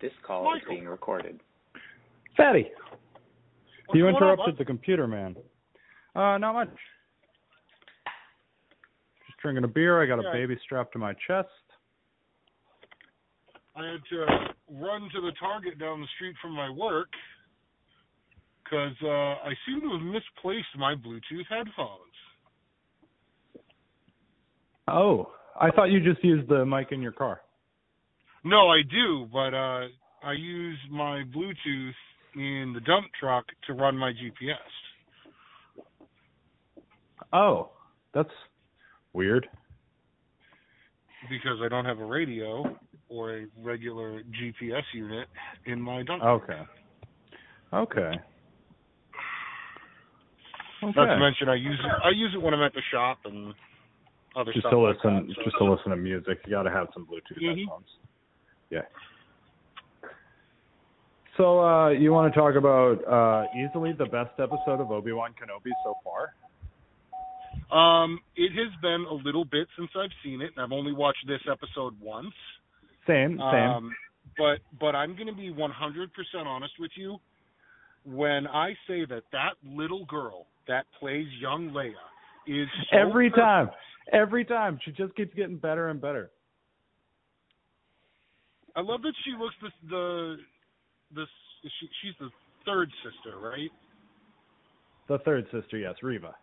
This call Michael. is being recorded. Fatty, What's you going on, interrupted bud? the computer man. Uh, not much. Just drinking a beer. I got a baby strapped to my chest. I had to run to the Target down the street from my work because uh, I seem to have misplaced my Bluetooth headphones. Oh, I thought you just used the mic in your car. No, I do, but uh, I use my Bluetooth in the dump truck to run my GPS. Oh, that's weird. because I don't have a radio or a regular GPS unit in my dump. Okay. Okay. Not to Okay. mention, I use it. I use it when I'm at the shop and other Just stuff. to like listen, just to listen to music, you got to have some Bluetooth Mhm. headphones. Yeah. So, uh, you want to talk about uh, easily the best episode of Obi Wan Kenobi so far? Um, it has been a little bit since I've seen it, and I've only watched this episode once. Same, same. Um, but but I'm going to be 100% honest with you. When I say that that little girl that plays young Leia is so Every perfect- time, every time, she just keeps getting better and better. I love that she looks the the the she, she's the third sister, right? The third sister, yes, Reva.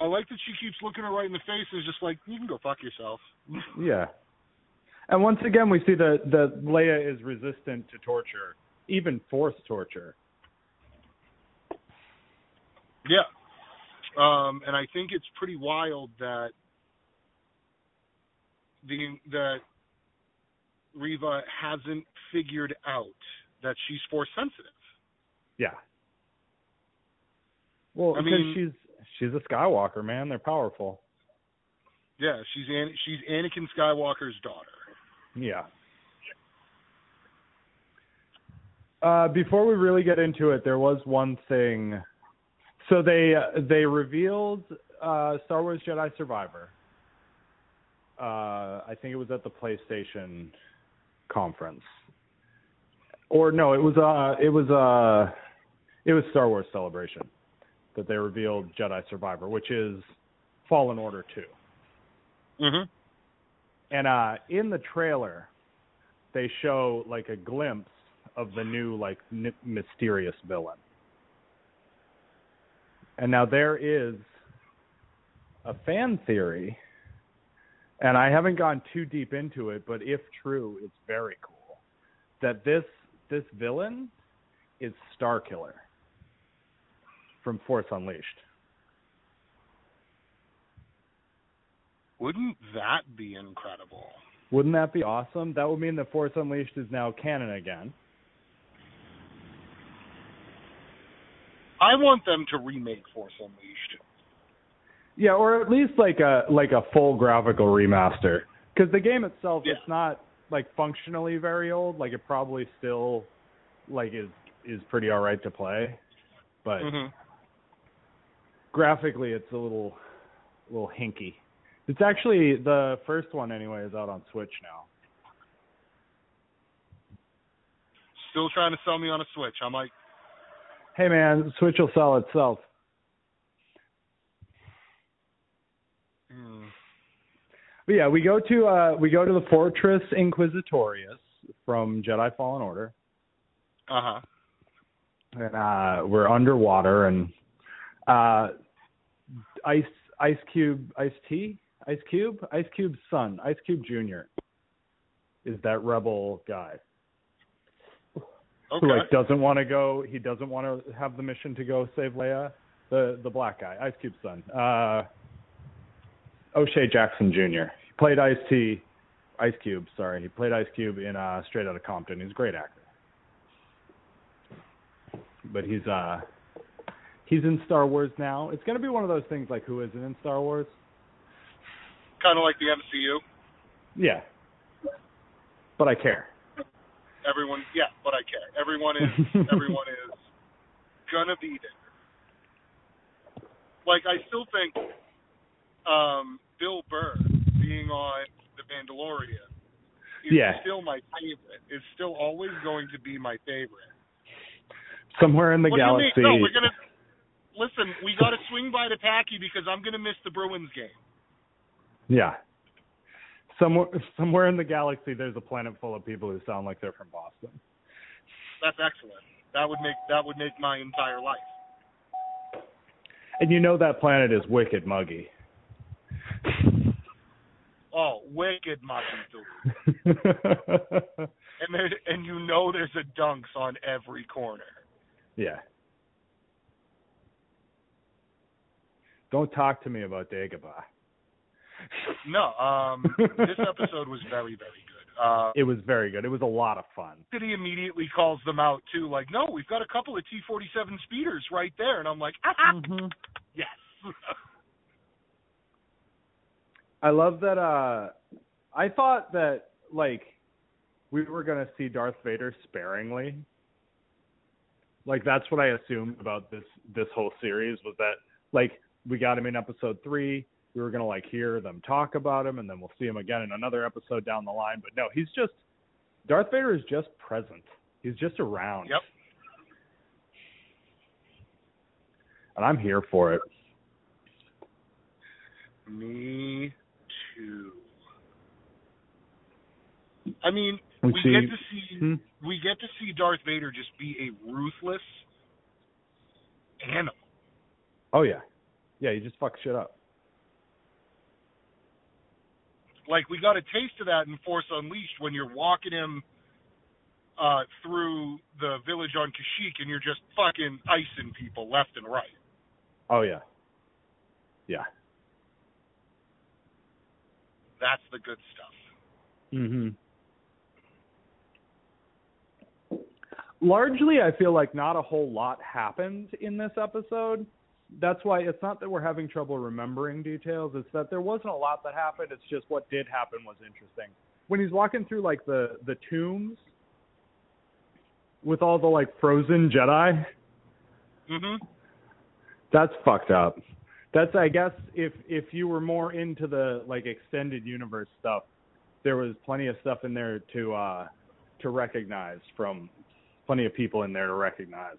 I like that she keeps looking her right in the face and is just like, you can go fuck yourself. Yeah. And once again, we see that that Leia is resistant to torture, even forced torture. yeah. Um, and I think it's pretty wild that the that Reva hasn't figured out that she's force sensitive. Yeah. Well, I mean- she's she's a Skywalker, man. They're powerful. Yeah, she's An- she's Anakin Skywalker's daughter. Yeah. Uh, before we really get into it, there was one thing. So they they revealed uh, Star Wars Jedi Survivor. Uh, I think it was at the PlayStation conference, or no, it was uh it was uh it was Star Wars Celebration that they revealed Jedi Survivor, which is Fallen Order two. Mhm. And uh in the trailer, they show like a glimpse of the new like n- mysterious villain. And now there is a fan theory, and I haven't gone too deep into it, but if true, it's very cool. That this this villain is Star Killer from Force Unleashed. Wouldn't that be incredible? Wouldn't that be awesome? That would mean that Force Unleashed is now canon again. I want them to remake Force Unleashed. Yeah, or at least like a like a full graphical remaster. Because the game itself, Yeah. it's not like functionally very old. Like it probably still like is is pretty all right to play, but Mhm. graphically it's a little a little hinky. It's actually the first one anyway is out on Switch now. Still trying to sell me on a Switch. I'm like, Hey man, Switch will sell itself. hmm. But yeah, we go to uh we go to the Fortress Inquisitorius from Jedi Fallen Order. uh huh. and uh we're underwater and uh ice ice cube ice tea ice cube ice cube's son ice cube junior is that rebel guy Okay. who like doesn't want to go he doesn't want to have the mission to go save leia the the black guy ice cube's son uh o'shea jackson jr played ice t ice cube sorry he played ice cube in uh straight Outta compton he's a great actor but he's uh he's in Star Wars now. It's gonna be one of those things like who isn't in Star Wars? kind of like the MCU. Yeah. But I care. Everyone, yeah, but I care. Everyone is everyone is gonna be there. Like I still think um Bill Burr being on The Mandalorian is Yeah. still my favorite. It's still always going to be my favorite. Somewhere in the what galaxy. do you mean? No, we're gonna listen. We got to swing by the tacky because I'm gonna miss the Bruins game. Yeah. Somewhere somewhere in the galaxy there's a planet full of people who sound like they're from Boston. That's excellent. That would make that would make my entire life. And you know that planet is wicked muggy. Oh, wicked muggy. And there, and you know there's a dunks on every corner. yeah. Don't talk to me about Dagobah. No, um, this episode was very very good. Uh, It was very good. It was a lot of fun. he immediately calls them out too, like, no, we've got a couple of T47 speeders right there, and I'm like, Mm-hmm. yes. I love that uh I thought that like we were going to see Darth Vader sparingly. Like that's what I assumed about this this whole series was that like we got him in episode 3, we were going to like hear them talk about him and then we'll see him again in another episode down the line, but no, he's just Darth Vader is just present. He's just around. Yep. And I'm here for it. Me too. I mean, We we see- get to see Hmm? we get to see Darth Vader just be a ruthless animal. Oh yeah. Yeah, he just fucks shit up. Like we got a taste of that in Force Unleashed when you're walking him uh through the village on Kashyyyk and you're just fucking icing people left and right. Oh yeah. Yeah. That's the good stuff. Mhm. Largely, I feel like not a whole lot happened in this episode. That's why it's not that we're having trouble remembering details. It's that there wasn't a lot that happened. It's just what did happen was interesting. When he's walking through like the the tombs with all the like frozen Jedi, Mhm. that's fucked up. That's I guess if if you were more into the like extended universe stuff, there was plenty of stuff in there to uh to recognize from plenty of people in there to recognize.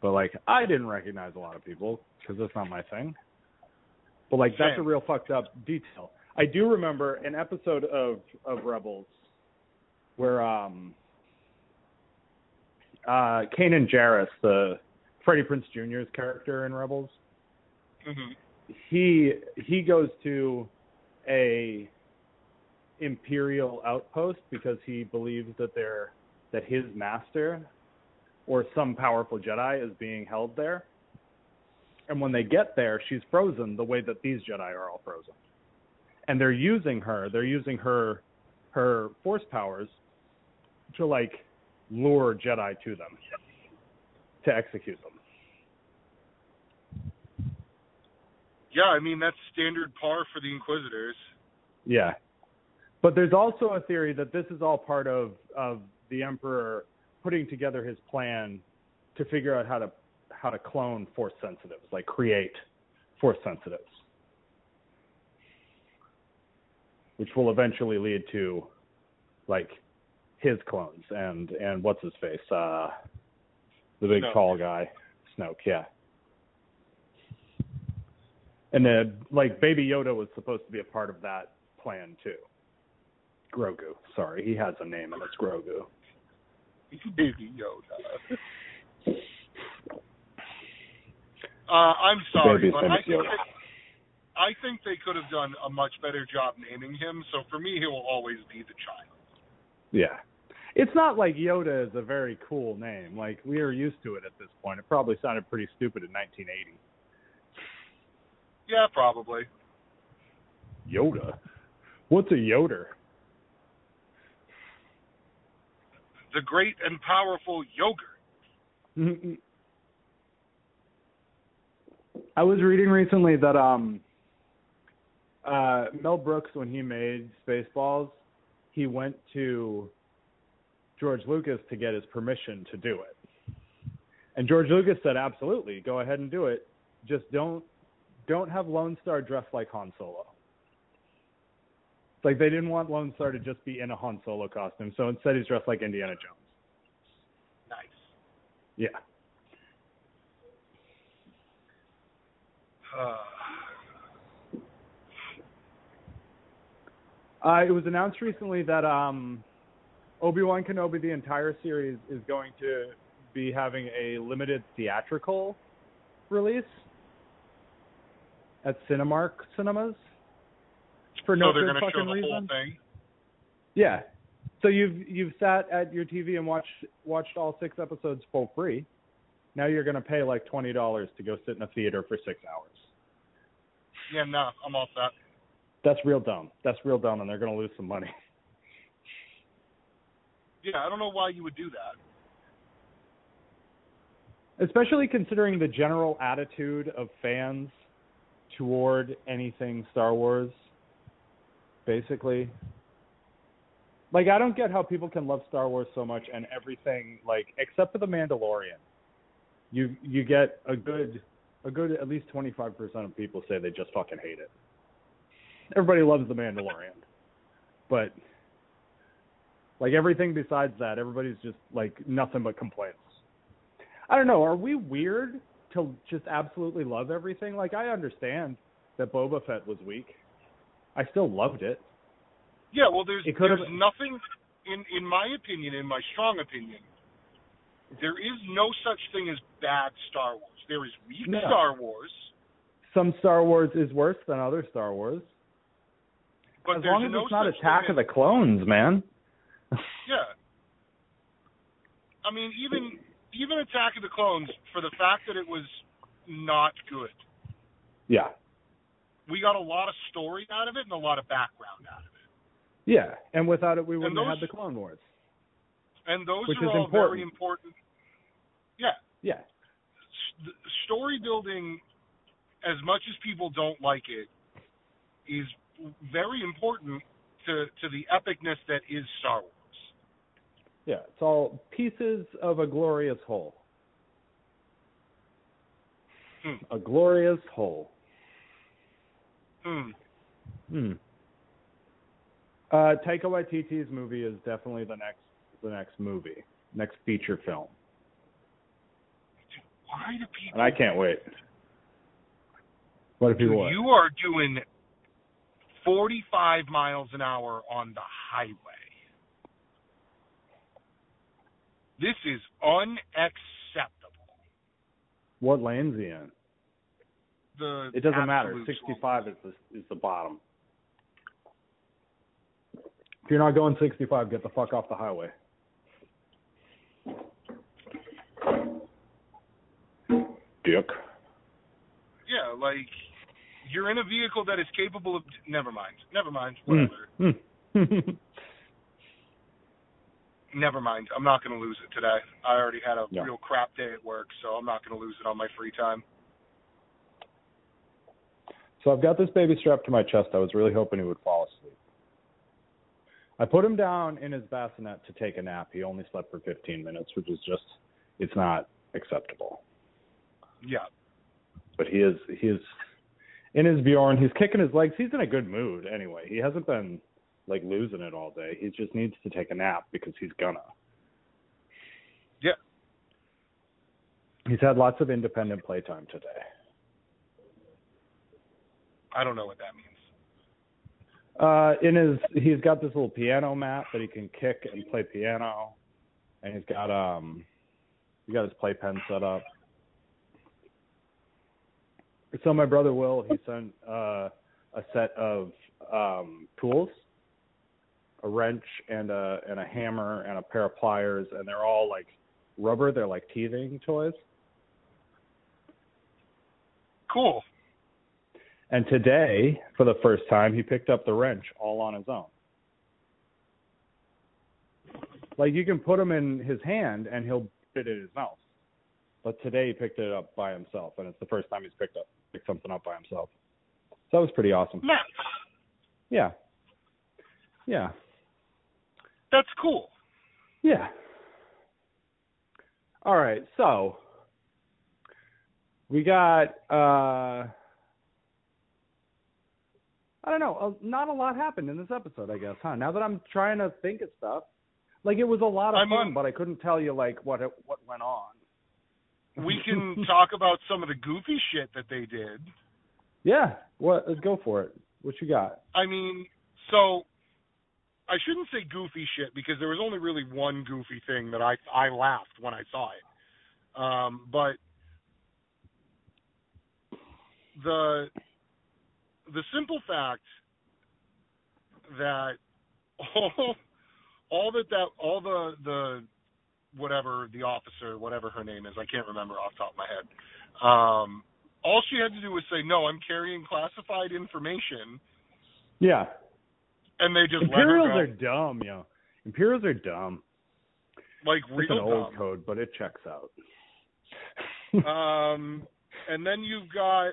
But like I didn't recognize a lot of people because that's not my thing. But like that's a real fucked up detail. I do remember an episode of of Rebels where um uh Kanan Jarrus, the Freddie Prinze Jr.'s character in Rebels, Mhm. he he goes to a imperial outpost because he believes that they're that his master or some powerful Jedi is being held there. And when they get there, she's frozen the way that these Jedi are all frozen. And they're using her, they're using her her force powers to like lure Jedi to them to execute them. Yeah, I mean that's standard par for the Inquisitors. Yeah. But there's also a theory that this is all part of of the emperor putting together his plan to figure out how to how to clone force sensitives, like create force sensitives. Which will eventually lead to like his clones and and what's his face? Uh the big Snoke. tall guy. Snoke, yeah. And then like Baby Yoda was supposed to be a part of that plan too. Grogu. Sorry, he has a name and it's Grogu. Baby Yoda. Uh, I'm sorry, Baby's but I think, they, I think they could have done a much better job naming him. So for me, he will always be the child. Yeah. It's not like Yoda is a very cool name. Like we are used to it at this point. It probably sounded pretty stupid in 1980. Yeah, probably. Yoda. What's a Yoder? The great and powerful yogurt. I was reading recently that um uh Mel Brooks when he made Spaceballs, he went to George Lucas to get his permission to do it. And George Lucas said absolutely, go ahead and do it. Just don't don't have Lone Starr dressed like Han Solo. It's like they didn't want Lone Starr to just be in a Han Solo costume, so instead he's dressed like Indiana Jones. Nice. Yeah. Uh, Uh, it was announced recently that um, Obi Wan Kenobi, the entire series, is going to be having a limited theatrical release at Cinemark cinemas for no so they're good fucking the reason. whole thing. Yeah. So you've you've sat at your TV and watched watched all six episodes for free. Now you're gonna pay like twenty dollars to go sit in a theater for six hours. Yeah, no, I'm all set. That's real dumb. That's real dumb, and they're gonna lose some money. Yeah, I don't know why you would do that. Especially considering the general attitude of fans toward anything Star Wars. Basically, like I don't get how people can love Star Wars so much and everything like except for the Mandalorian. You you get a good a good at least 25% of people say they just fucking hate it. Everybody loves the Mandalorian. But like everything besides that, everybody's just like nothing but complaints. I don't know, are we weird to just absolutely love everything? Like I understand that Boba Fett was weak. I still loved it. Yeah, well, there's It could there's have- nothing in in my opinion, in my strong opinion, there is no such thing as bad Star Wars. There is weak No. Star Wars, Some Star Wars is worse than other Star Wars. but as long as no it's not Attack of the Clones, man. Yeah. I mean, even even Attack of the Clones, for the fact that it was not good, yeah. we got a lot of story out of it and a lot of background out of it. Yeah, and without it, we wouldn't have those- had the Clone Wars. And those Which are is all important. very important. Yeah, Yeah, S- story building, as much as people don't like it, is very important to to the epicness that is Star Wars. Yeah. It's all pieces of a glorious whole. Hmm. A glorious whole. Hmm. Hmm. Uh, Taika Waititi's movie is definitely the next the next movie, next feature film, Why do people? and I can't wait. What if you what? you are doing 45 miles an hour on the highway. This is unacceptable. What lane's he in? The It doesn't matter. absolute 65 is the is the bottom. If you're not going 65, get the fuck off the highway. Dick. Yeah, like you're in a vehicle that is capable of. Never mind. Never mind. Hmm. Whatever. Hmm. Never mind. I'm not going to lose it today. I already had a Yeah. real crap day at work, so I'm not going to lose it on my free time. so I've got this baby strapped to my chest. I was really hoping he would fall asleep. I put him down in his bassinet to take a nap. He only slept for 15 minutes, which is just, it's not acceptable. Yeah. but he is he is in his Bjorn. He's kicking his legs. He's in a good mood anyway. He hasn't been like losing it all day. He just needs to take a nap because he's gonna. Yeah. He's had lots of independent playtime today. I don't know what that means. Uh, in his, he's got this little piano mat that he can kick and play piano, and he's got um, he got his playpen set up. So my brother Will, he sent uh, a set of um, tools, a wrench and a and a hammer and a pair of pliers, and they're all like rubber. They're like teething toys. Cool. And today, for the first time, he picked up the wrench all on his own. Like you can put him in his hand and he'll fit it in his mouth. But today he picked it up by himself, and it's the first time he's picked up picked something up by himself. So that was pretty awesome. Nice. Yeah. Yeah. That's cool. Yeah. All right, so we got uh I don't know. Not a lot happened in this episode, I guess, huh? Now that I'm trying to think of stuff, like it was a lot of I fun, mean- but I couldn't tell you like what it, what went on. We can talk about some of the goofy shit that they did. Yeah, what? Let's go for it. What you got? I mean, so I shouldn't say goofy shit because there was only really one goofy thing that I I laughed when I saw it. Um, but the the simple fact that all all that that all the the whatever the officer whatever her name is I can't remember off the top of my head. Um, all she had to do was say no, I'm carrying classified information, Yeah, and they just Imperials are dumb, yo. Imperials are dumb. like It's an real old code, but it checks out. Um, and then you've got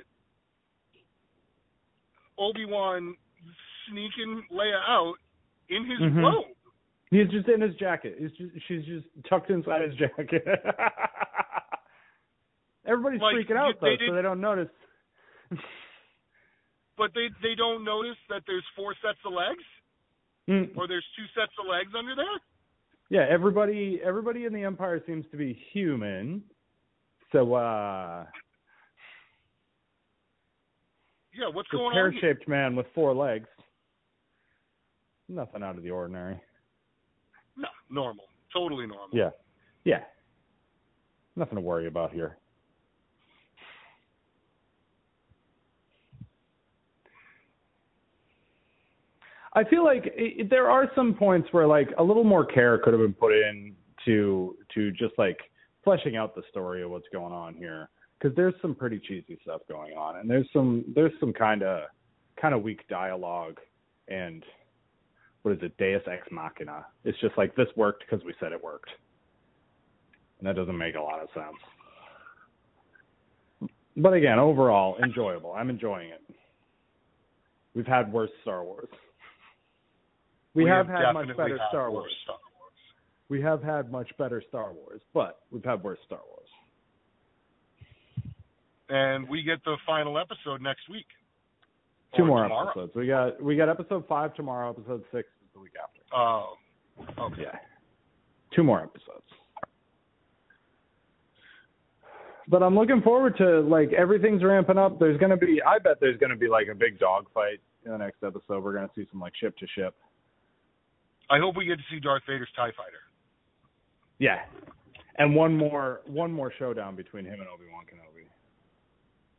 Obi Wan sneaking Leia out in his Mhm. robe. He's just in his jacket. He's just she's just tucked inside his jacket. Everybody's Like, freaking out they though, so they don't notice. But they they don't notice that there's four sets of legs, Mm. or there's two sets of legs under there. Yeah, everybody everybody in the Empire seems to be human. So uh Yeah, what's going on? Pear-shaped man with four legs. Nothing out of the ordinary. No, normal, totally normal. Yeah. Yeah. Nothing to worry about here. I feel like i there are some points where like a little more care could have been put in to to just like fleshing out the story of what's going on here because there's some pretty cheesy stuff going on and there's some there's some kind of kind of weak dialogue and what is it Deus ex machina. It's just like this worked because we said it worked, and that doesn't make a lot of sense. But again, overall enjoyable. I'm enjoying it. We've had worse Star Wars. We, have, had much better Star Wars. Star Wars. We have had much better Star Wars, but we've had worse Star Wars. And we get the final episode next week. Two Or more tomorrow. episodes. We got we got episode five tomorrow. Episode six is the week after. Oh, okay. Yeah. Two more episodes. But I'm looking forward to like everything's ramping up. There's gonna be I bet there's gonna be like a big dog fight in the next episode. We're gonna see some like ship to ship. I hope we get to see Darth Vader's Tie Fighter. Yeah. And one more one more showdown between him and Obi Wan Kenobi.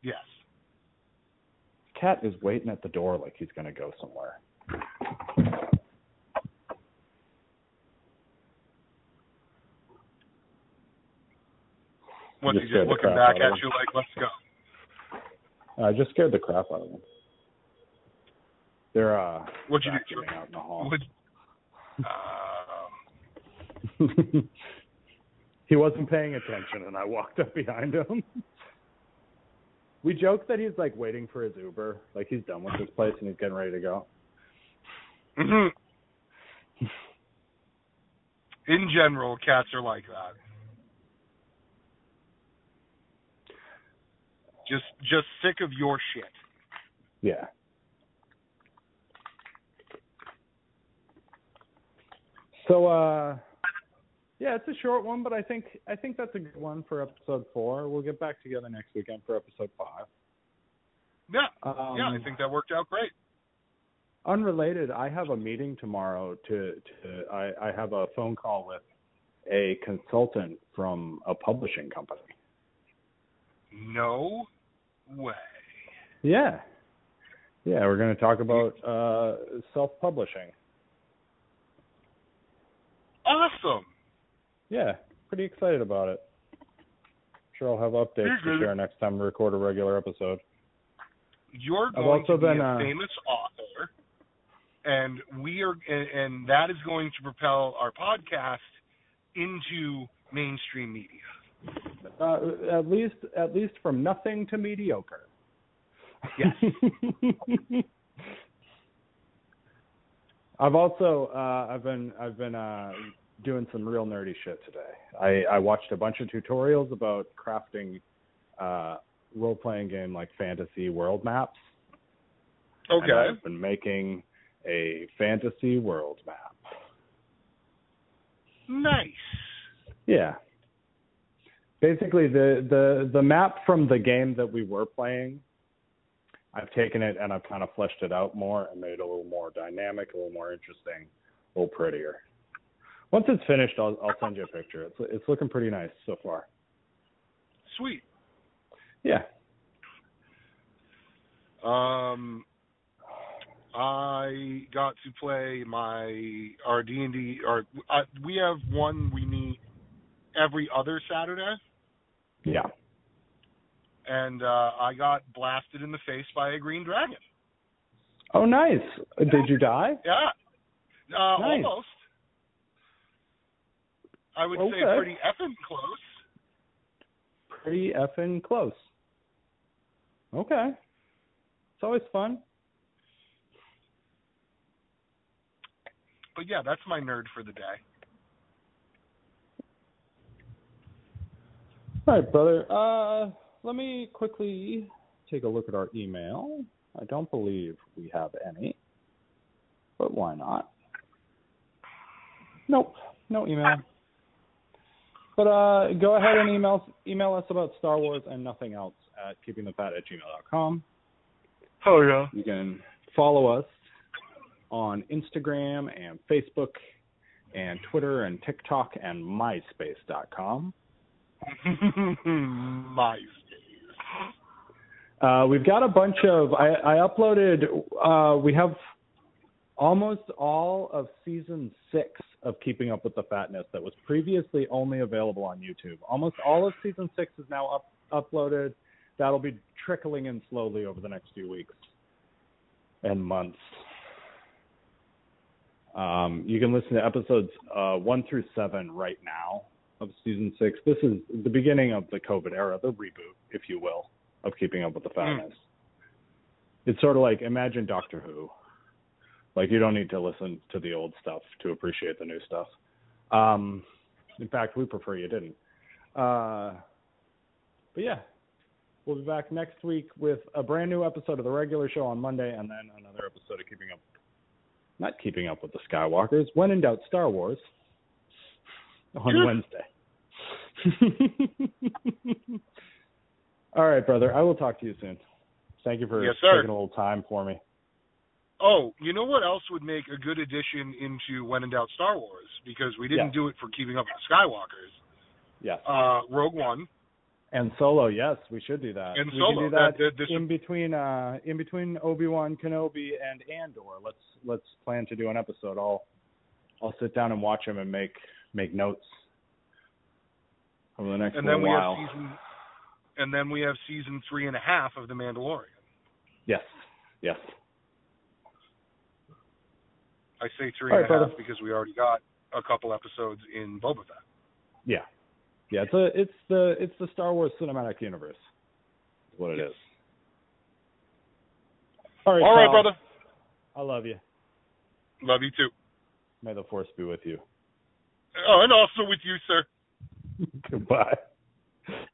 Yes. Cat is waiting at the door like he's gonna go somewhere. What's he Just looking back at you like, let's go? I just scared the crap out of him. They're uh What'd you do? out in the hall. Would, uh, he wasn't paying attention and I walked up behind him. we joke that he's like waiting for his Uber, like he's done with this place and he's getting ready to go. mhm. In general, cats are like that. Just just sick of your shit. Yeah. So uh yeah, it's a short one, but I think I think that's a good one for episode four. We'll get back together next weekend for episode five. Yeah. Um, yeah, I think that worked out great. Unrelated, I have a meeting tomorrow to to I, I have a phone call with a consultant from a publishing company. No way. Yeah. Yeah, we're going to talk about uh self-publishing. Awesome. Yeah, pretty excited about it. Sure I'll have updates to share next time we record a regular episode. You're going also to be been, a uh, famous author, and we are, and, and that is going to propel our podcast into mainstream media. Uh, at least at least from nothing to mediocre. Yes. I've also uh I've been I've been uh doing some real nerdy shit today. I I watched a bunch of tutorials about crafting uh role playing game like fantasy world maps. Okay. And I've been making a fantasy world map. Nice. Yeah. Basically the the the map from the game that we were playing, I've taken it and I've kind of fleshed it out more and made it a little more dynamic, a little more interesting, a little prettier. Once it's finished, I'll I'll send you a picture. It's it's looking pretty nice so far. Sweet. Yeah. Um, I got to play my our D and D. Our uh, we have one we meet every other Saturday, Yeah. And uh, I got blasted in the face by a green dragon. Oh, nice. Did you die? Yeah, uh, Nice. almost. I would say pretty effing close. Pretty effing close. Okay. It's always fun. But yeah, that's my nerd for the day. All right, brother. Uh, let me quickly take a look at our email. I don't believe we have any, but why not? Nope, no email. But uh, go ahead and email email us about Star Wars and nothing else at keepingthefat at gmail.com. Oh yeah. You can follow us on Instagram and Facebook and Twitter and TikTok and MySpace.com. MySpace. Uh, we've got a bunch of. I, I uploaded. Uh, we have almost all of season six of Keeping Up with the Fatness that was previously only available on YouTube. Almost all of season six is now up, uploaded. That'll be trickling in slowly over the next few weeks and months. Um, you can listen to episodes uh, one through seven right now of season six. This is the beginning of the COVID era, the reboot, if you will, of Keeping Up with the Fatness. It's sort of like imagine Doctor Who. Like you don't need to listen to the old stuff to appreciate the new stuff. Um, in fact, we prefer you didn't. Uh, but yeah, we'll be back next week with a brand new episode of the regular show on Monday, and then another episode of Keeping Up, not Keeping Up with the Skywalkers. When in doubt, Star Wars on Wednesday. All right, brother. I will talk to you soon. Thank you for Yes, taking a little time for me. Oh, you know what else would make a good addition into When in Doubt Star Wars? Because we didn't Yeah. do it for Keeping Up with the Skywalkers. Yes. Uh, Rogue One. And solo, yes, we should do that. And we Solo, do that, that- that- in between uh in between Obi Wan Kenobi and Andor. Let's let's plan to do an episode. I'll I'll sit down and watch them and make make notes over the next And little then we while. have season and then we have season three and a half of The Mandalorian. Yes, yes. I say three All and a half brother. because we already got a couple episodes in Boba Fett. Yeah, yeah. It's a it's the it's the Star Wars cinematic universe. Is what it is. All right, All right, brother. I love you. Love you too. May the force be with you. Oh, and also with you, sir. Goodbye.